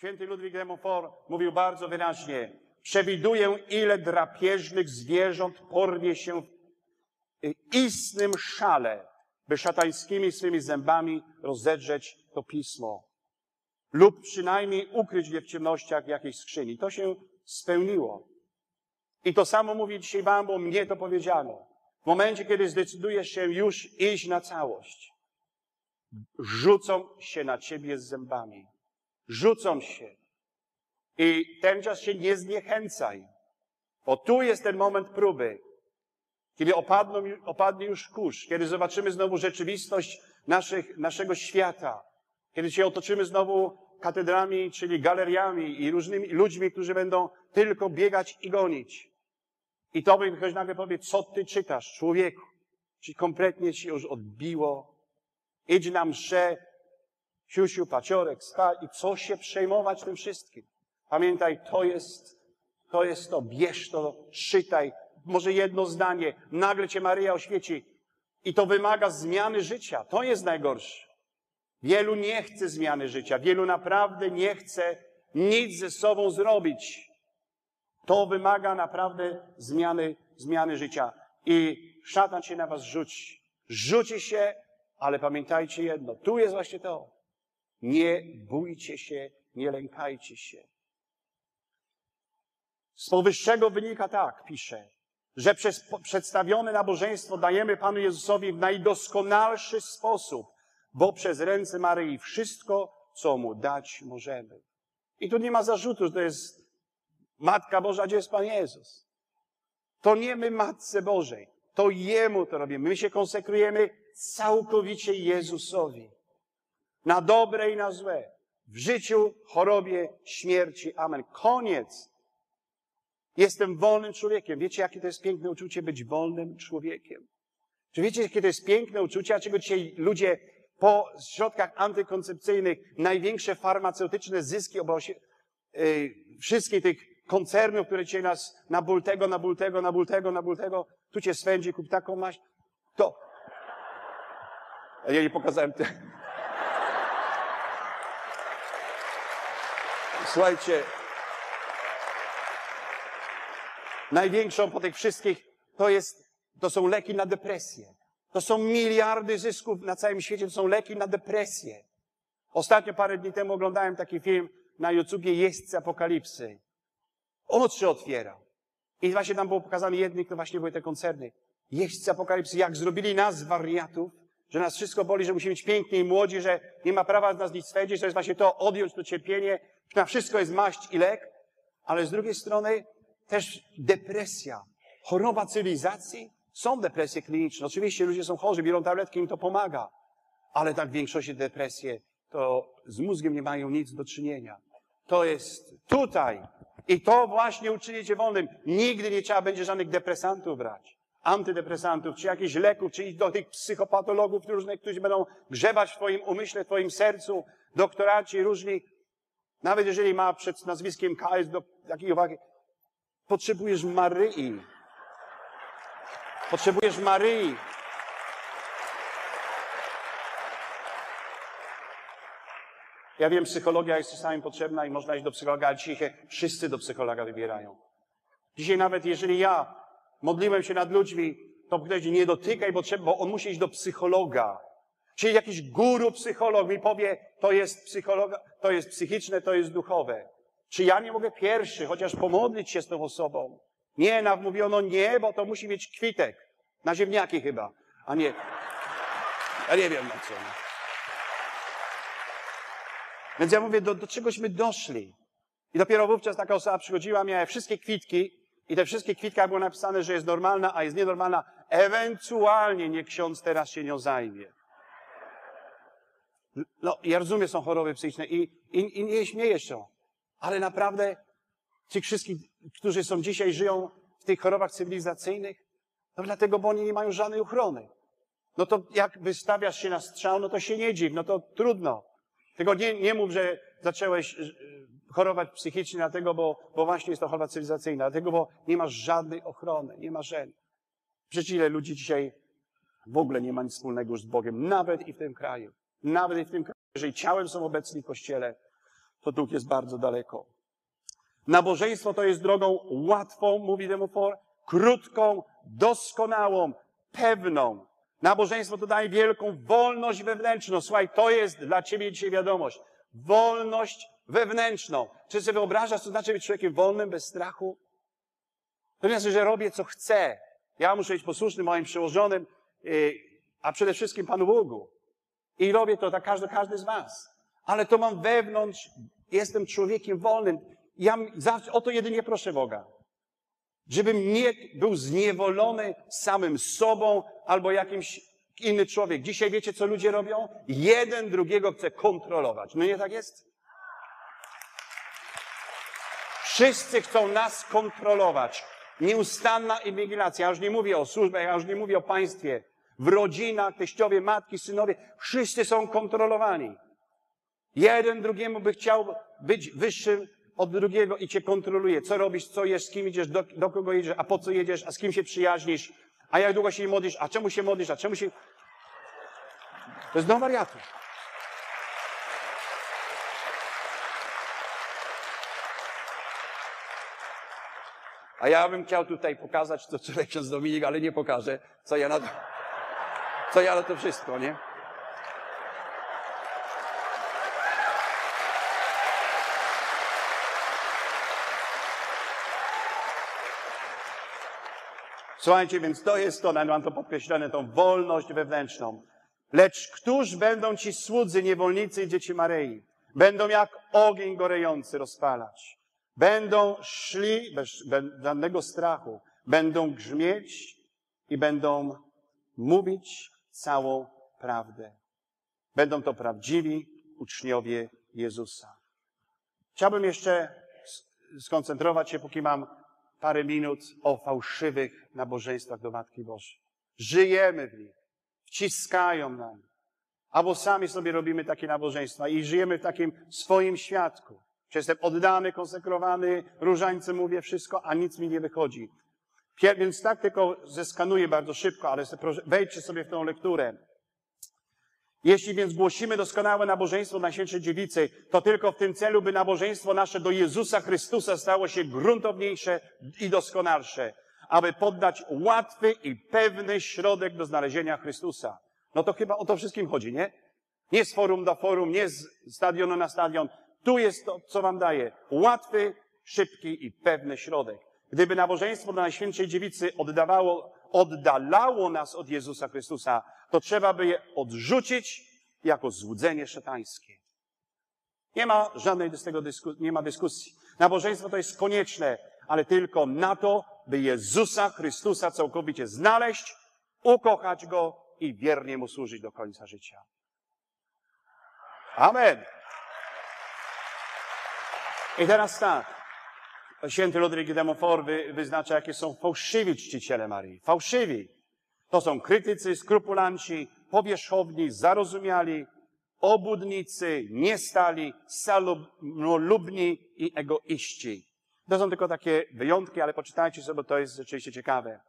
Święty Ludwik de Montfort mówił bardzo wyraźnie, przewiduję, ile drapieżnych zwierząt porwie się w istnym szale, by szatańskimi swymi zębami rozedrzeć to pismo. Lub przynajmniej ukryć je w ciemnościach jakiejś skrzyni. To się spełniło. I to samo mówię dzisiaj wam, bo mnie to powiedziano. W momencie, kiedy zdecydujesz się już iść na całość, rzucą się na ciebie z zębami. Rzucą się. I ten czas się nie zniechęcaj. Bo tu jest ten moment próby. Kiedy opadną, opadnie już kurz, kiedy zobaczymy znowu rzeczywistość naszych, naszego świata, kiedy się otoczymy znowu katedrami, czyli galeriami i różnymi ludźmi, którzy będą tylko biegać i gonić. I to by ktoś nagle powie, co ty czytasz, człowieku? Czy kompletnie ci już odbiło? Idź na mszę, siusiu, paciorek, spać i co się przejmować tym wszystkim? Pamiętaj, to jest, to jest to, bierz to, czytaj, może jedno zdanie, nagle cię Maryja oświeci. I to wymaga zmiany życia. To jest najgorsze. Wielu nie chce zmiany życia. Wielu naprawdę nie chce nic ze sobą zrobić. To wymaga naprawdę zmiany, zmiany życia. I szatan się na was rzuci. Rzuci się, ale pamiętajcie jedno. Tu jest właśnie to. Nie bójcie się, nie lękajcie się. Z powyższego wynika tak, pisze, że przez przedstawione nabożeństwo dajemy Panu Jezusowi w najdoskonalszy sposób, bo przez ręce Maryi wszystko, co Mu dać możemy. I tu nie ma zarzutu, że to jest Matka Boża, gdzie jest Pan Jezus. To nie my Matce Bożej, to Jemu to robimy. My się konsekrujemy całkowicie Jezusowi. Na dobre i na złe. W życiu, chorobie, śmierci. Amen. Koniec. Jestem wolnym człowiekiem. Wiecie, jakie to jest piękne uczucie być wolnym człowiekiem? Czy wiecie, jakie to jest piękne uczucie, a czego dzisiaj ludzie po środkach antykoncepcyjnych największe farmaceutyczne zyski obosie, yy, wszystkich tych koncernów, które dzisiaj nas na ból tego, na ból tego, na ból tego, na ból tego, tu cię swędzi, kup taką maść, to... Ja nie pokazałem te... Słuchajcie, największą po tych wszystkich to jest, to są leki na depresję. To są miliardy zysków na całym świecie, to są leki na depresję. Ostatnio parę dni temu oglądałem taki film na YouTubie Jeźdźcy Apokalipsy. Oczy otwierał. I właśnie tam było pokazane jednych, to właśnie były te koncerny. Jeźdźcy Apokalipsy, jak zrobili nas wariatów, że nas wszystko boli, że musimy być piękni i młodzi, że nie ma prawa z nas nic swędzić, to jest właśnie to, odjąć to cierpienie, na wszystko jest maść i lek, ale z drugiej strony też depresja, choroba cywilizacji. Są depresje kliniczne. Oczywiście ludzie są chorzy, biorą tabletki, im to pomaga. Ale tak w większości depresje to z mózgiem nie mają nic do czynienia. To jest tutaj. I to właśnie uczyni cię wolnym. Nigdy nie trzeba będzie żadnych depresantów brać. Antydepresantów, czy jakichś leków, czy iść do tych psychopatologów różnych, którzy będą grzebać w twoim umyśle, w twoim sercu, doktoraci różni. Nawet jeżeli ma przed nazwiskiem KS do takiej uwagi, potrzebujesz Maryi. Potrzebujesz Maryi. Ja wiem, psychologia jest czasami potrzebna i można iść do psychologa, ale dzisiaj się wszyscy do psychologa wybierają. Dzisiaj nawet jeżeli ja modliłem się nad ludźmi, to ktoś nie dotykaj, bo, trzeba, bo on musi iść do psychologa. Czyli jakiś guru psycholog mi powie, to jest psychologa, to jest psychiczne, to jest duchowe. Czy ja nie mogę pierwszy, chociaż pomodlić się z tą osobą? Nie, nam mówiono nie, bo to musi mieć kwitek. Na ziemniaki chyba, a nie. Ja nie wiem na co. Więc ja mówię, do, do czegośmy doszli. I dopiero wówczas taka osoba przychodziła, miała wszystkie kwitki i te wszystkie kwitkach było napisane, że jest normalna, a jest nienormalna. Ewentualnie nie ksiądz teraz się nią zajmie. No, ja rozumiem, są choroby psychiczne i, i, i nie śmieję się. Ale naprawdę tych wszystkich, którzy są dzisiaj, żyją w tych chorobach cywilizacyjnych, no dlatego, bo oni nie mają żadnej ochrony. No to jak wystawiasz się na strzał, no to się nie dziw, no to trudno. Tylko nie, nie mów, że zacząłeś chorować psychicznie dlatego, bo, bo właśnie jest to choroba cywilizacyjna, dlatego, bo nie masz żadnej ochrony, nie ma żadnej. Przecież ile ludzi dzisiaj w ogóle nie ma nic wspólnego już z Bogiem, nawet i w tym kraju. Nawet i w tym kraju. Jeżeli ciałem są obecni w kościele, to duch jest bardzo daleko. Nabożeństwo to jest drogą łatwą, mówi Demofor, krótką, doskonałą, pewną. Nabożeństwo to daje wielką wolność wewnętrzną. Słuchaj, to jest dla ciebie dzisiaj wiadomość. Wolność wewnętrzną. Czy sobie wyobrażasz, co znaczy być człowiekiem wolnym, bez strachu? To znaczy, że robię, co chcę. Ja muszę być posłuszny moim przełożonym, yy, a przede wszystkim Panu Bogu. I robię to tak każdy, każdy z was. Ale to mam wewnątrz, jestem człowiekiem wolnym. Ja zawsze, o to jedynie proszę Boga. Żebym nie był zniewolony samym sobą albo jakimś inny człowiek. Dzisiaj wiecie, co ludzie robią? Jeden drugiego chce kontrolować. No nie tak jest? Wszyscy chcą nas kontrolować. Nieustanna inwigilacja. Ja już nie mówię o służbach, ja już nie mówię o państwie. W rodzinach, teściowie, matki, synowie, wszyscy są kontrolowani. Jeden drugiemu by chciał być wyższym od drugiego i cię kontroluje. Co robisz, co jesz, z kim idziesz, do, do kogo jedziesz, a po co jedziesz, a z kim się przyjaźnisz, a jak długo się modlisz, a czemu się modlisz, a czemu się... To jest do wariatów. A ja bym chciał tutaj pokazać to, co ksiądz Dominik, ale nie pokażę, co ja na to, co ja na to wszystko, nie? Słuchajcie, więc to jest to, mam to podkreślone, tą wolność wewnętrzną. Lecz któż będą ci słudzy, niewolnicy i dzieci Maryi? Będą jak ogień gorejący rozpalać. Będą szli bez, żadnego strachu. Będą grzmieć i będą mówić całą prawdę. Będą to prawdziwi uczniowie Jezusa. Chciałbym jeszcze skoncentrować się, póki mam parę minut, o fałszywych nabożeństwach do Matki Bożej. Żyjemy w nich. Wciskają nam. Albo sami sobie robimy takie nabożeństwa i żyjemy w takim swoim świadku. Czy jestem oddany, konsekrowany, różańcem mówię wszystko, a nic mi nie wychodzi. Więc tak tylko zeskanuję bardzo szybko, ale wejdźcie sobie w tą lekturę. Jeśli więc głosimy doskonałe nabożeństwo Najświętszej Dziewicy, to tylko w tym celu, by nabożeństwo nasze do Jezusa Chrystusa stało się gruntowniejsze i doskonalsze, aby poddać łatwy i pewny środek do znalezienia Chrystusa. No to chyba o to wszystkim chodzi, nie? Nie z forum do forum, nie z stadionu na stadion. Tu jest to, co wam daje. Łatwy, szybki i pewny środek. Gdyby nabożeństwo do Najświętszej Dziewicy oddawało, oddalało nas od Jezusa Chrystusa, to trzeba by je odrzucić jako złudzenie szatańskie. Nie ma żadnej z tego dysku, nie ma dyskusji. Nabożeństwo to jest konieczne, ale tylko na to, by Jezusa Chrystusa całkowicie znaleźć, ukochać Go i wiernie Mu służyć do końca życia. Amen. I teraz tak. Święty Ludwik Demofor wyznacza, jakie są fałszywi czciciele Marii. Fałszywi. To są krytycy, skrupulanci, powierzchowni, zarozumiali, obudnicy, niestali, salubni i egoiści. To są tylko takie wyjątki, ale poczytajcie sobie, bo to jest rzeczywiście ciekawe.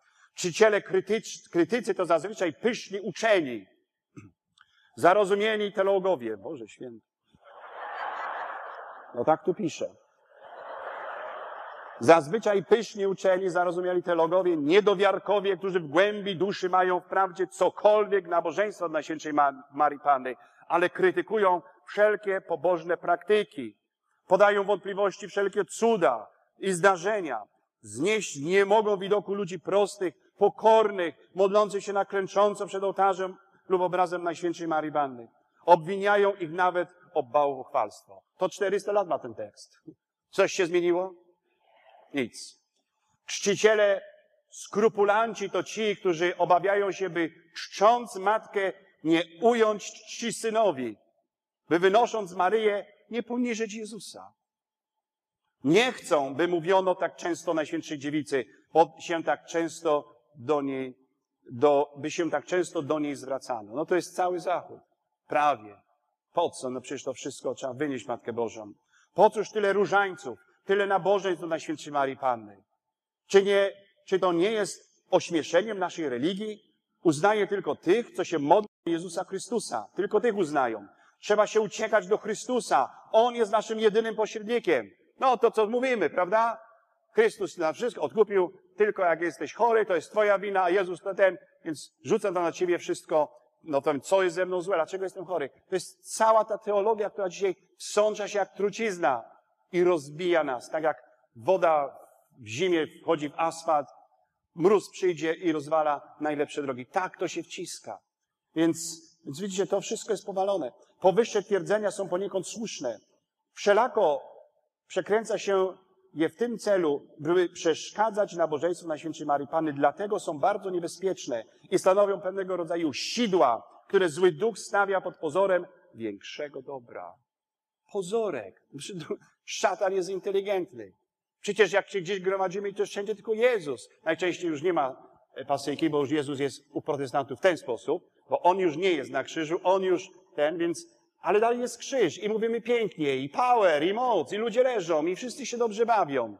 Krytycz, krytycy to zazwyczaj pyszni uczeni, zarozumieni teologowie. Boże święty. No tak tu pisze. Zazwyczaj pysznie uczeni, zarozumiali teologowie, niedowiarkowie, którzy w głębi duszy mają wprawdzie cokolwiek nabożeństwa od Najświętszej Marii Panny, ale krytykują wszelkie pobożne praktyki. Podają wątpliwości wszelkie cuda i zdarzenia. Znieść nie mogą widoku ludzi prostych, pokornych, modlących się naklęcząco przed ołtarzem lub obrazem Najświętszej Marii Panny. Obwiniają ich nawet o bałwochwalstwo. To 400 lat ma ten tekst. Coś się zmieniło? Nic. Czciciele, skrupulanci to ci, którzy obawiają się, by czcząc matkę nie ująć czci synowi, by wynosząc Maryję nie poniżyć Jezusa. Nie chcą, by mówiono tak często Najświętszej Dziewicy, się tak często do niej, do, by się tak często do niej zwracano. No to jest cały Zachód. Prawie. Po co? No przecież to wszystko trzeba wynieść Matkę Bożą. Po cóż tyle różańców? Tyle nabożeństw do Najświętszej Marii Panny? Czy, nie, czy to nie jest ośmieszeniem naszej religii? Uznaje tylko tych, co się modlą Jezusa Chrystusa. Tylko tych uznają. Trzeba się uciekać do Chrystusa. On jest naszym jedynym pośrednikiem. No to co mówimy, prawda? Chrystus na wszystko odkupił, tylko jak jesteś chory, to jest twoja wina, a Jezus to ten, więc rzucam to na ciebie wszystko, no to co jest ze mną złe, dlaczego jestem chory? To jest cała ta teologia, która dzisiaj sącza się jak trucizna i rozbija nas, tak jak woda w zimie wchodzi w asfalt, mróz przyjdzie i rozwala najlepsze drogi. Tak to się wciska. Więc, więc widzicie, to wszystko jest powalone. Powyższe twierdzenia są poniekąd słuszne. Wszelako przekręca się je w tym celu, by przeszkadzać nabożeństwu Najświętszej Marii Panny. Dlatego są bardzo niebezpieczne i stanowią pewnego rodzaju sidła, które zły duch stawia pod pozorem większego dobra. Pozorek. Szatan jest inteligentny. Przecież jak się gdzieś gromadzimy, to wszędzie tylko Jezus. Najczęściej już nie ma pasyjki, bo już Jezus jest u protestantów w ten sposób, bo On już nie jest na krzyżu, On już ten, więc, ale dalej jest krzyż i mówimy pięknie, i power, i moc, i ludzie leżą, i wszyscy się dobrze bawią.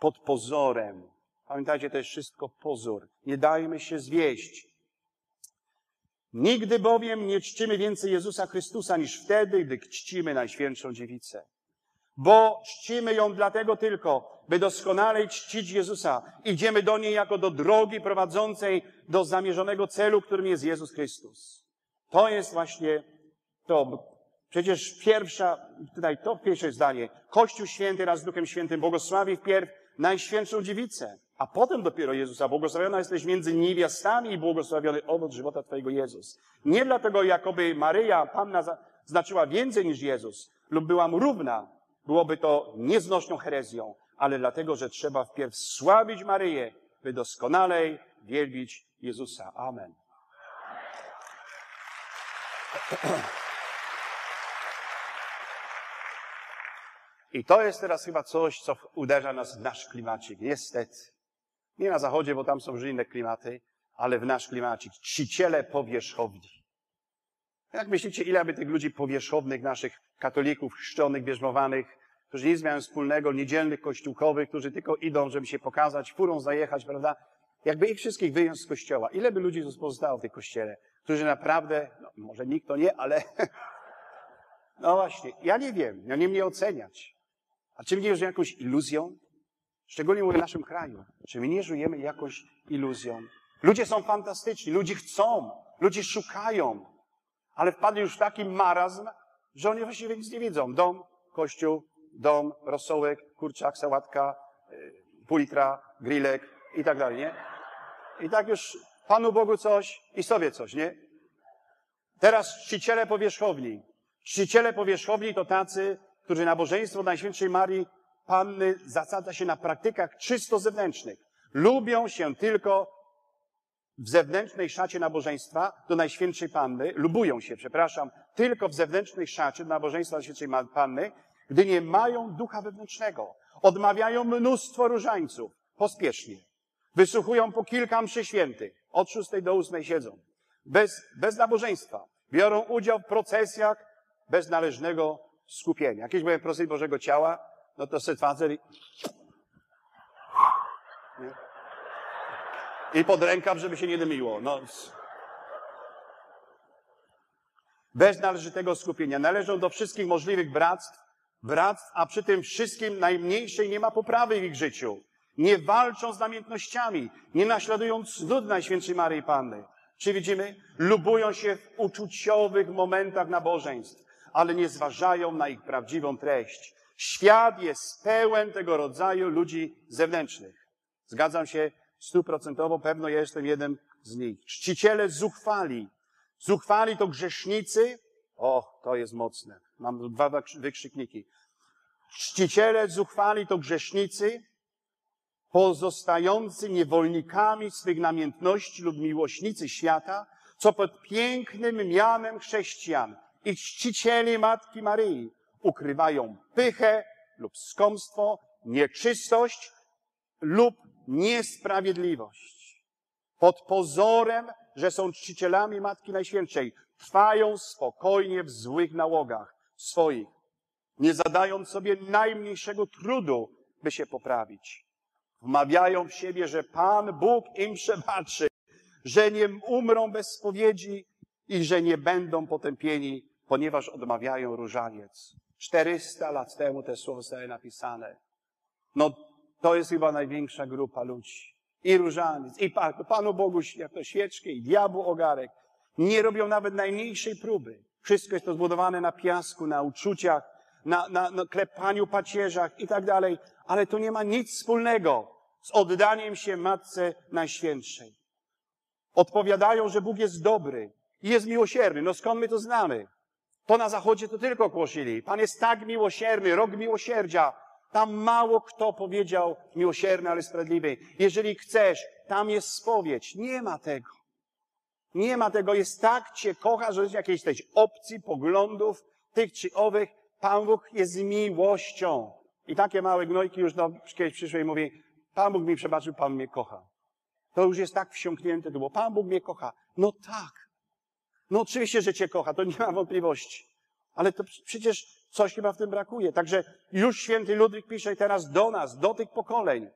Pod pozorem. Pamiętajcie, to jest wszystko pozór. Nie dajmy się zwieść. Nigdy bowiem nie czcimy więcej Jezusa Chrystusa niż wtedy, gdy czcimy Najświętszą Dziewicę. Bo czcimy ją dlatego tylko, by doskonale czcić Jezusa. Idziemy do niej jako do drogi prowadzącej do zamierzonego celu, którym jest Jezus Chrystus. To jest właśnie to. Przecież pierwsza, tutaj to pierwsze zdanie. Kościół Święty raz z Duchem Świętym błogosławi wpierw Najświętszą Dziewicę, a potem dopiero Jezusa. Błogosławiona jesteś między niewiastami i błogosławiony owoc żywota Twojego Jezus. Nie dlatego, jakoby Maryja, Panna, znaczyła więcej niż Jezus lub była mu równa, Byłoby to nieznośną herezją, ale dlatego, że trzeba wpierw sławić Maryję, by doskonalej wielbić Jezusa. Amen. I to jest teraz chyba coś, co uderza nas w nasz klimacik. Niestety. Nie na zachodzie, bo tam są już inne klimaty, ale w nasz klimacik. Czciciele powierzchowni. Jak myślicie, ile by tych ludzi powierzchownych, naszych katolików, chrzczonych, bierzmowanych, którzy nic mają wspólnego, niedzielnych kościółkowych, którzy tylko idą, żeby się pokazać, furą zajechać, prawda? Jakby ich wszystkich wyjąć z kościoła. Ile by ludzi pozostało w tej kościele, którzy naprawdę, no, może nikt to nie, ale no właśnie, ja nie wiem, ja nie mnie oceniać. A czy nie żyjemy jakąś iluzją? Szczególnie w naszym kraju. Czy my nie żyjemy jakąś iluzją? Ludzie są fantastyczni, ludzie chcą, ludzie szukają, ale wpadli już w taki marazm, że oni właściwie nic nie widzą. Dom, kościół, dom, rosołek, kurczak, sałatka, y, pół litra, grillek i tak dalej, nie? I tak już Panu Bogu coś i sobie coś, nie? Teraz czciciele powierzchowni. Czciciele powierzchowni to tacy, którzy nabożeństwo Najświętszej Marii Panny zasadza się na praktykach czysto zewnętrznych. Lubią się tylko w zewnętrznej szacie nabożeństwa do Najświętszej Panny, lubują się, przepraszam, tylko w zewnętrznej szacie nabożeństwa Najświętszej Panny, gdy nie mają ducha wewnętrznego. Odmawiają mnóstwo różańców, pospiesznie. Wysłuchują po kilka mszy świętych, od szóstej do ósmej siedzą. Bez, bez nabożeństwa. Biorą udział w procesjach bez należnego skupienia. Jakieś byłem prosy Bożego Ciała, no to se facet i... I pod rękaw, żeby się nie dymiło. No. Bez należytego skupienia. Należą do wszystkich możliwych bractw, bractw, a przy tym wszystkim najmniejszej nie ma poprawy w ich życiu. Nie walczą z namiętnościami, nie naśladują cnót Najświętszej Maryi Panny. Czy widzimy? Lubują się w uczuciowych momentach nabożeństw, ale nie zważają na ich prawdziwą treść. Świat jest pełen tego rodzaju ludzi zewnętrznych. Zgadzam się stuprocentowo, pewno ja jestem jeden z nich. Czciciele zuchwali. Zuchwali to grzesznicy. O, to jest mocne. Mam dwa wykrzykniki. Czciciele zuchwali to grzesznicy, pozostający niewolnikami swych namiętności lub miłośnicy świata, co pod pięknym mianem chrześcijan i czcicieli Matki Maryi ukrywają pychę lub skomstwo, nieczystość lub niesprawiedliwość. Pod pozorem, że są czcicielami Matki Najświętszej, trwają spokojnie w złych nałogach swoich, nie zadając sobie najmniejszego trudu, by się poprawić. Wmawiają w siebie, że Pan Bóg im przebaczy, że nie umrą bez spowiedzi i że nie będą potępieni, ponieważ odmawiają różaniec. 400 lat temu te słowa zostały napisane. No, to jest chyba największa grupa ludzi. I różaniec, i Pan, Panu Bogu jak to świeczkę, i diabłu ogarek. Nie robią nawet najmniejszej próby. Wszystko jest to zbudowane na piasku, na uczuciach, na, na, na klepaniu pacierzach i tak dalej. Ale to nie ma nic wspólnego z oddaniem się Matce Najświętszej. Odpowiadają, że Bóg jest dobry i jest miłosierny. No skąd my to znamy? To na zachodzie to tylko głosili. Pan jest tak miłosierny, rok miłosierdzia. Tam mało kto powiedział miłosierny, ale sprawiedliwy. Jeżeli chcesz, tam jest spowiedź. Nie ma tego. Nie ma tego. Jest tak cię kocha, że jest jakiejś tej opcji, poglądów, tych czy owych. Pan Bóg jest miłością. I takie małe gnojki już do, kiedyś przyszły i mówi, Pan Bóg mi przebaczył, Pan mnie kocha. To już jest tak wsiąknięte, było, Pan Bóg mnie kocha. No tak. No oczywiście, że Cię kocha, to nie ma wątpliwości. Ale to przecież coś chyba w tym brakuje. Także już święty Ludwik pisze teraz do nas, do tych pokoleń.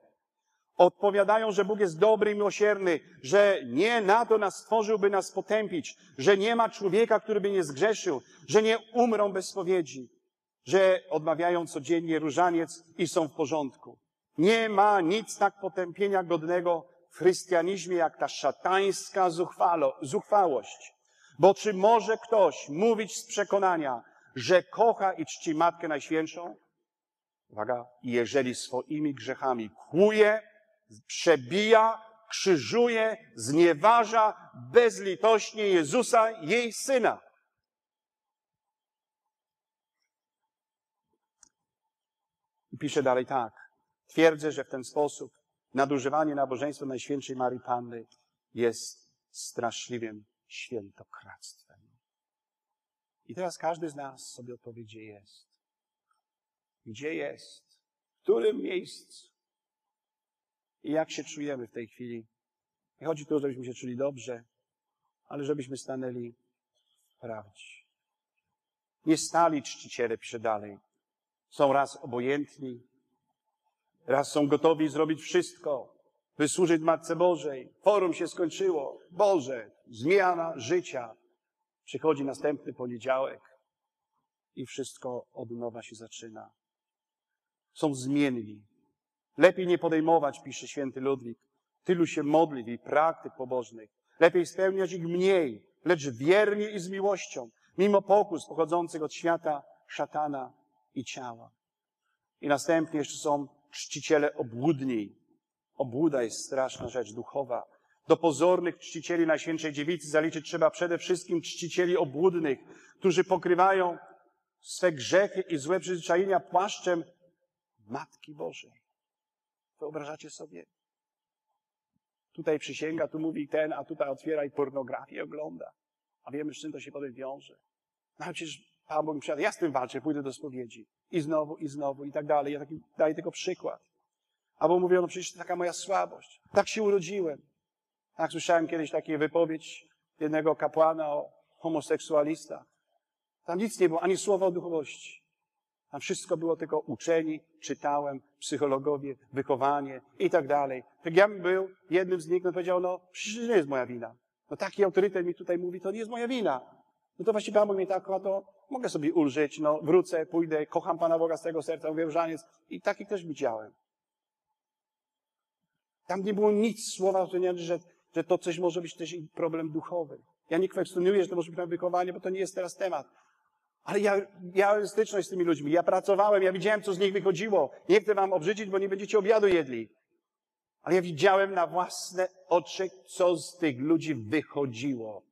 Odpowiadają, że Bóg jest dobry i miłosierny, że nie na to nas stworzył, by nas potępić, że nie ma człowieka, który by nie zgrzeszył, że nie umrą bez spowiedzi, że odmawiają codziennie różaniec i są w porządku. Nie ma nic tak potępienia godnego w chrystianizmie, jak ta szatańska zuchwalo, zuchwałość. Bo czy może ktoś mówić z przekonania, że kocha i czci Matkę Najświętszą? Uwaga, jeżeli swoimi grzechami kłuje, przebija, krzyżuje, znieważa bezlitośnie Jezusa, jej Syna. I pisze dalej tak. Twierdzę, że w ten sposób nadużywanie nabożeństwa Najświętszej Marii Panny jest straszliwym świętokradztwem. I teraz każdy z nas sobie odpowie, gdzie jest. Gdzie jest? W którym miejscu? I jak się czujemy w tej chwili? Nie chodzi tu, żebyśmy się czuli dobrze, ale żebyśmy stanęli w prawdzie. Nie stali czciciele, pisze dalej. Są raz obojętni, raz są gotowi zrobić wszystko, by służyć Matce Bożej. Forum się skończyło. Boże, zmiana życia. Przychodzi następny poniedziałek i wszystko od nowa się zaczyna. Są zmienni. Lepiej nie podejmować, pisze święty Ludwik, tylu się modliw i praktyk pobożnych. Lepiej spełniać ich mniej, lecz wiernie i z miłością, mimo pokus pochodzących od świata, szatana i ciała. I następnie jeszcze są czciciele obłudni. Obłuda jest straszna rzecz duchowa. Do pozornych czcicieli Najświętszej Dziewicy zaliczyć trzeba przede wszystkim czcicieli obłudnych, którzy pokrywają swe grzechy i złe przyzwyczajenia płaszczem Matki Bożej. Wyobrażacie sobie? Tutaj przysięga, tu mówi ten, a tutaj otwiera i pornografię ogląda. A wiemy, z czym to się potem wiąże. No ale przecież Pan Bóg mi przyjadł, ja z tym walczę, pójdę do spowiedzi. I znowu, i znowu, i tak dalej. Ja taki, daję tylko przykład. Albo mówią, no przecież to taka moja słabość. Tak się urodziłem. Tak słyszałem kiedyś taką wypowiedź jednego kapłana o homoseksualistach. Tam nic nie było, ani słowa o duchowości. Tam wszystko było tylko uczeni, czytałem, psychologowie, wychowanie i tak dalej. Jak ja bym był jednym z nich, no powiedział, no przecież nie jest moja wina. No taki autorytet mi tutaj mówi, to nie jest moja wina. No to właściwie Pan Bóg tak to mogę sobie ulżyć, no wrócę, pójdę, kocham Pana Boga z tego serca, mówię różaniec i taki też widziałem. Tam nie było nic słowa, że, że to coś może być też problem duchowy. Ja nie kwestionuję, że to może być wychowanie, bo to nie jest teraz temat. Ale ja miałem styczność z tymi ludźmi. Ja pracowałem, ja widziałem, co z nich wychodziło. Nie chcę wam obrzydzić, bo nie będziecie obiadu jedli. Ale ja widziałem na własne oczy, co z tych ludzi wychodziło.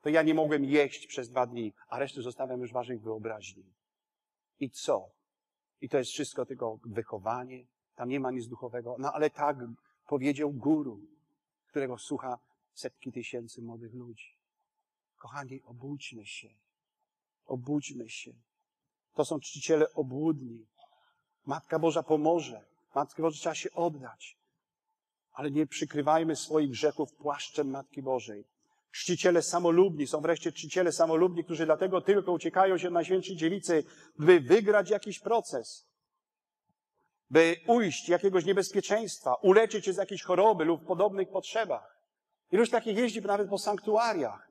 To ja nie mogłem jeść przez dwa dni, a resztę zostawiam już waszych wyobraźni. I co? I to jest wszystko tylko wychowanie. Tam nie ma nic duchowego. No ale tak powiedział guru, którego słucha setki tysięcy młodych ludzi. Kochani, obudźmy się. Obudźmy się. To są czciciele obłudni. Matka Boża pomoże. Matkę Boża trzeba się oddać. Ale nie przykrywajmy swoich grzechów płaszczem Matki Bożej. Czciciele samolubni, są wreszcie czciciele samolubni, którzy dlatego tylko uciekają się na świętej dziewicy, by wygrać jakiś proces, by ujść jakiegoś niebezpieczeństwa, uleczyć się z jakiejś choroby lub podobnych potrzebach. Iluż takich jeździ nawet po sanktuariach.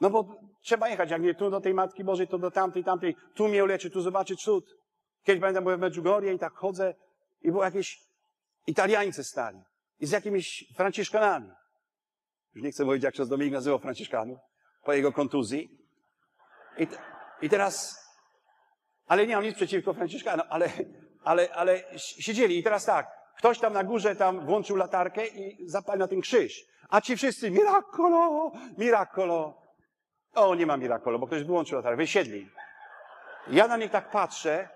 No bo trzeba jechać, jak nie tu do tej Matki Bożej, to do tamtej, tamtej. Tu mnie uleczy, tu zobaczy cud. Kiedyś pamiętam, byłem w Medjugorje i tak chodzę i było jakieś Italiańcy stali. I z jakimiś Franciszkanami. Już nie chcę mówić, jak się Dominik nazywał Franciszkanów. Po jego kontuzji. I, I teraz, ale nie mam nic przeciwko Franciszkanom, ale, ale, ale siedzieli i teraz tak, ktoś tam na górze tam włączył latarkę i zapalił na ten krzyż. A ci wszyscy, miracolo, miracolo. O, nie ma miracolo, bo ktoś wyłączył latarkę, wysiedli. Ja na nich tak patrzę,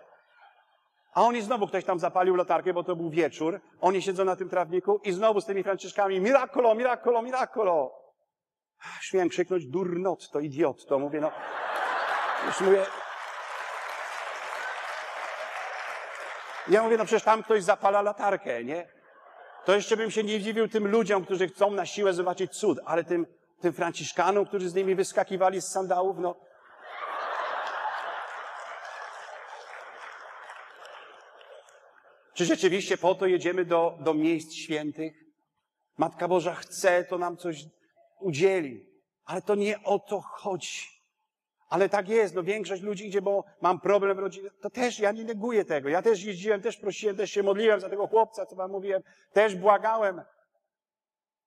a oni znowu ktoś tam zapalił latarkę, bo to był wieczór. Oni siedzą na tym trawniku i znowu z tymi Franciszkami, miracolo, miracolo, miracolo. Śmiałem krzyknąć, durnot, to idiot, to mówię, no. Już mówię. Ja mówię, no przecież tam ktoś zapala latarkę, nie? To jeszcze bym się nie dziwił tym ludziom, którzy chcą na siłę zobaczyć cud, ale tym, tym Franciszkanom, którzy z nimi wyskakiwali z sandałów, no. Czy rzeczywiście po to jedziemy do, do miejsc świętych? Matka Boża chce, to nam coś udzieli. Ale to nie o to chodzi. Ale tak jest, no większość ludzi idzie, bo mam problem w rodzinie. To też, ja nie neguję tego. Ja też jeździłem, też prosiłem, też się modliłem za tego chłopca, co wam mówiłem. Też błagałem.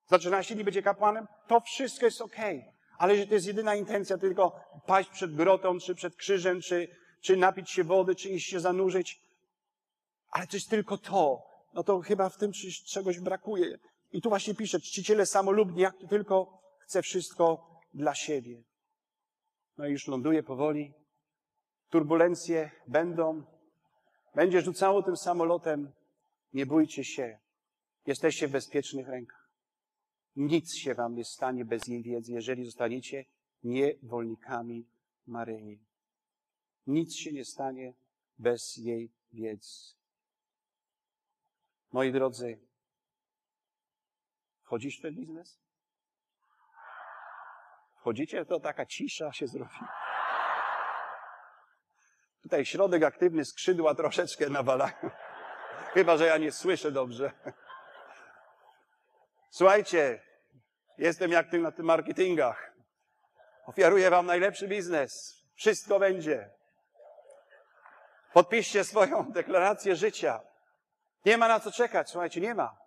Za 13 dni będzie kapłanem. To wszystko jest okej. Okay. Ale że to jest jedyna intencja, tylko paść przed grotą, czy przed krzyżem, czy, czy napić się wody, czy iść się zanurzyć. Ale to jest tylko to. No to chyba w tym czegoś brakuje. I tu właśnie pisze, czciciele samolubni, jak to tylko chce wszystko dla siebie. No i już ląduje powoli. Turbulencje będą. Będzie rzucało tym samolotem. Nie bójcie się. Jesteście w bezpiecznych rękach. Nic się wam nie stanie bez jej wiedzy, jeżeli zostaniecie niewolnikami Maryi. Nic się nie stanie bez jej wiedzy. Moi drodzy, wchodzisz w ten biznes? Wchodzicie, to taka cisza się zrobi. Tutaj środek aktywny, skrzydła troszeczkę nawalają. Chyba, że ja nie słyszę dobrze. Słuchajcie, jestem jak tym na tym marketingach. Ofiaruję wam najlepszy biznes. Wszystko będzie. Podpiszcie swoją deklarację życia. Nie ma na co czekać, słuchajcie, nie ma.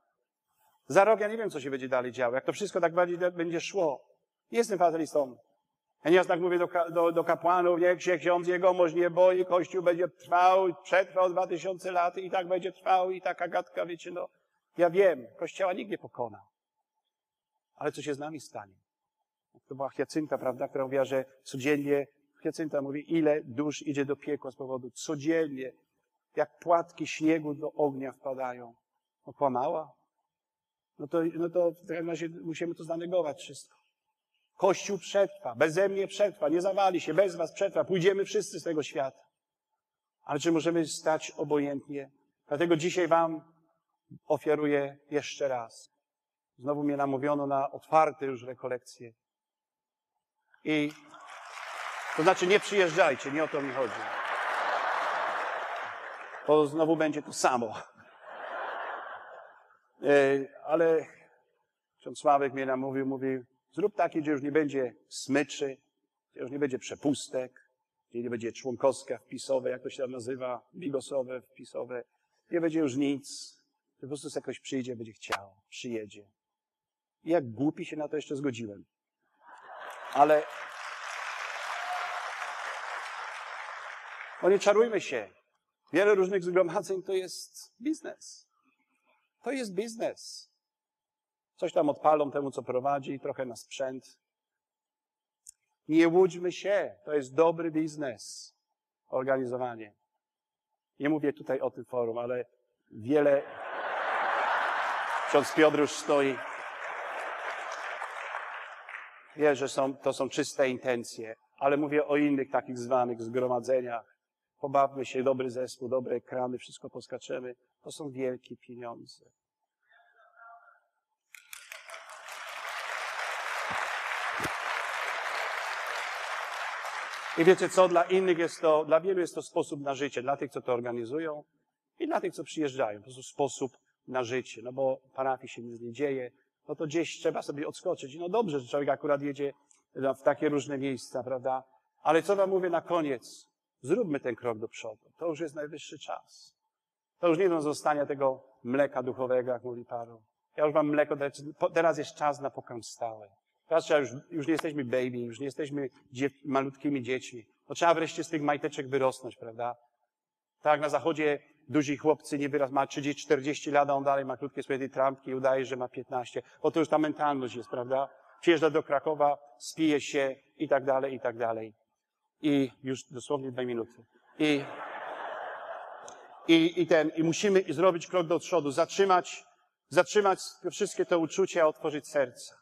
Za rok ja nie wiem, co się będzie dalej działo. Jak to wszystko tak bardziej będzie szło. Jestem fatalistą. Ja nieraz tak mówię do, do, do kapłanów, niech się ksiądz jegomość nie boi, Kościół będzie trwał, przetrwał dwa tysiące lat i tak będzie trwał i taka gadka, wiecie, no. Ja wiem, Kościoła nikt nie pokona. Ale co się z nami stanie? To była Hiacynta, prawda, która mówiła, że codziennie, Hiacynta mówi, ile dusz idzie do piekła z powodu codziennie jak płatki śniegu do ognia wpadają. No kłamała? No to, no to w takim razie musimy to zanegować wszystko. Kościół przetrwa, beze mnie przetrwa, nie zawali się, bez was przetrwa, pójdziemy wszyscy z tego świata. Ale czy możemy stać obojętnie? Dlatego dzisiaj wam ofiaruję jeszcze raz. Znowu mnie namówiono na otwarte już rekolekcje. I to znaczy nie przyjeżdżajcie, nie o to mi chodzi to znowu będzie to samo. E, ale ksiądz Sławek mnie namówił, mówił, zrób takie, gdzie już nie będzie smyczy, gdzie już nie będzie przepustek, gdzie nie będzie członkowska wpisowe, jak to się tam nazywa, bigosowe wpisowe, nie będzie już nic. Po prostu jakoś przyjdzie, będzie chciał, przyjedzie. I jak głupi się na to jeszcze zgodziłem. Ale no nie czarujmy się. Wiele różnych zgromadzeń to jest biznes. To jest biznes. Coś tam odpalą temu, co prowadzi, trochę na sprzęt. Nie łudźmy się, to jest dobry biznes. Organizowanie. Nie mówię tutaj o tym forum, ale wiele. Ksiądz Piotr już stoi. Wie, że są, to są czyste intencje, ale mówię o innych takich zwanych zgromadzeniach, Pobawmy się, dobry zespół, dobre ekrany, wszystko poskaczemy. To są wielkie pieniądze. I wiecie co, dla innych jest to, dla wielu jest to sposób na życie, dla tych, co to organizują i dla tych, co przyjeżdżają. Po prostu sposób na życie, no bo parafii się nic nie dzieje, no to gdzieś trzeba sobie odskoczyć. No dobrze, że człowiek akurat jedzie w takie różne miejsca, prawda? Ale co wam mówię na koniec? Zróbmy ten krok do przodu. To już jest najwyższy czas. To już nie do zostania tego mleka duchowego, jak mówi Paweł. Ja już mam mleko, teraz jest czas na pokarm stały. Teraz trzeba już, już nie jesteśmy baby, już nie jesteśmy dzie malutkimi dziećmi. To trzeba wreszcie z tych majteczek wyrosnąć, prawda? Tak na zachodzie duzi chłopcy nie wyraz, ma 30-40 lat, a on dalej ma krótkie swoje trampki i udaje, że ma 15. Bo to już ta mentalność jest, prawda? Przyjeżdża do Krakowa, spije się i tak dalej, i tak dalej. I już dosłownie dwie minuty. I, i, i ten, i musimy zrobić krok do przodu, zatrzymać, zatrzymać wszystkie te uczucia, otworzyć serca.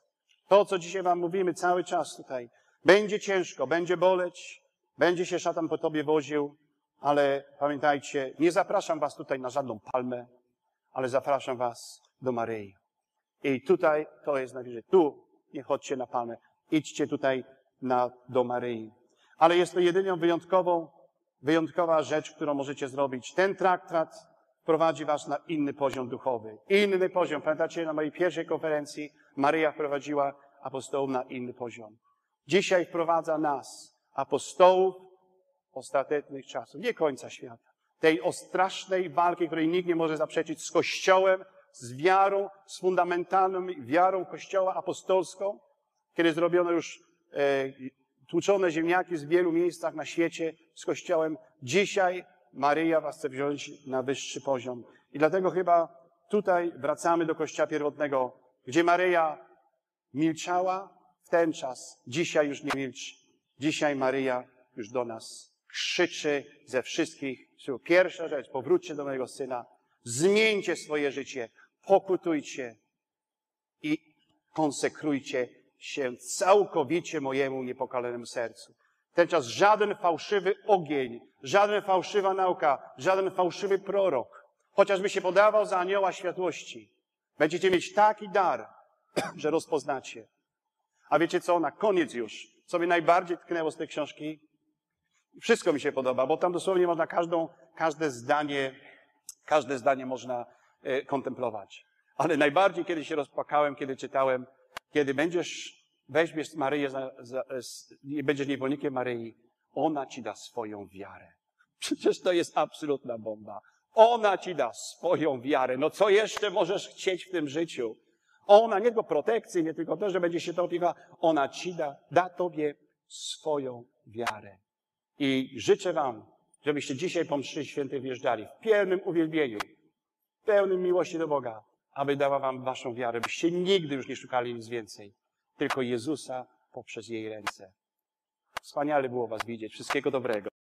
To, co dzisiaj wam mówimy cały czas tutaj. Będzie ciężko, będzie boleć, będzie się szatan po tobie woził, ale pamiętajcie, nie zapraszam was tutaj na żadną palmę, ale zapraszam was do Maryi. I tutaj to jest najwyżej. Tu nie chodźcie na palmę. Idźcie tutaj na, do Maryi. Ale jest to jedyną wyjątkową, wyjątkowa rzecz, którą możecie zrobić. Ten traktat prowadzi was na inny poziom duchowy. Inny poziom. Pamiętacie, na mojej pierwszej konferencji Maryja wprowadziła apostołów na inny poziom. Dzisiaj wprowadza nas, apostołów ostatecznych czasów, nie końca świata. Tej strasznej walki, której nikt nie może zaprzeczyć z Kościołem, z wiarą, z fundamentalną wiarą Kościoła apostolską, kiedy zrobiono już e, tłuczone ziemniaki w wielu miejscach na świecie z Kościołem. Dzisiaj Maryja was chce wziąć na wyższy poziom. I dlatego chyba tutaj wracamy do Kościoła pierwotnego, gdzie Maryja milczała w ten czas. Dzisiaj już nie milczy. Dzisiaj Maryja już do nas krzyczy ze wszystkich. Pierwsza rzecz, powróćcie do mojego syna, zmieńcie swoje życie, pokutujcie i konsekrujcie się całkowicie mojemu niepokalanemu sercu. Ten czas żaden fałszywy ogień, żaden fałszywa nauka, żaden fałszywy prorok, chociażby się podawał za anioła światłości, będziecie mieć taki dar, że rozpoznacie. A wiecie co? Na koniec już, co mnie najbardziej tknęło z tej książki, wszystko mi się podoba, bo tam dosłownie można każdą, każde zdanie, każde zdanie można e, kontemplować. Ale najbardziej, kiedy się rozpłakałem, kiedy czytałem, kiedy będziesz, weźmiesz Maryję, za, za, z, będziesz niewolnikiem Maryi, ona ci da swoją wiarę. Przecież to jest absolutna bomba. Ona ci da swoją wiarę. No co jeszcze możesz chcieć w tym życiu? Ona, nie tylko protekcji, nie tylko to, że będzie się to opiekowała, ona ci da, da tobie swoją wiarę. I życzę wam, żebyście dzisiaj po mszy świętej wjeżdżali w pełnym uwielbieniu, w pełnym miłości do Boga, aby dała wam waszą wiarę, byście nigdy już nie szukali nic więcej, tylko Jezusa poprzez jej ręce. Wspaniale było was widzieć. Wszystkiego dobrego.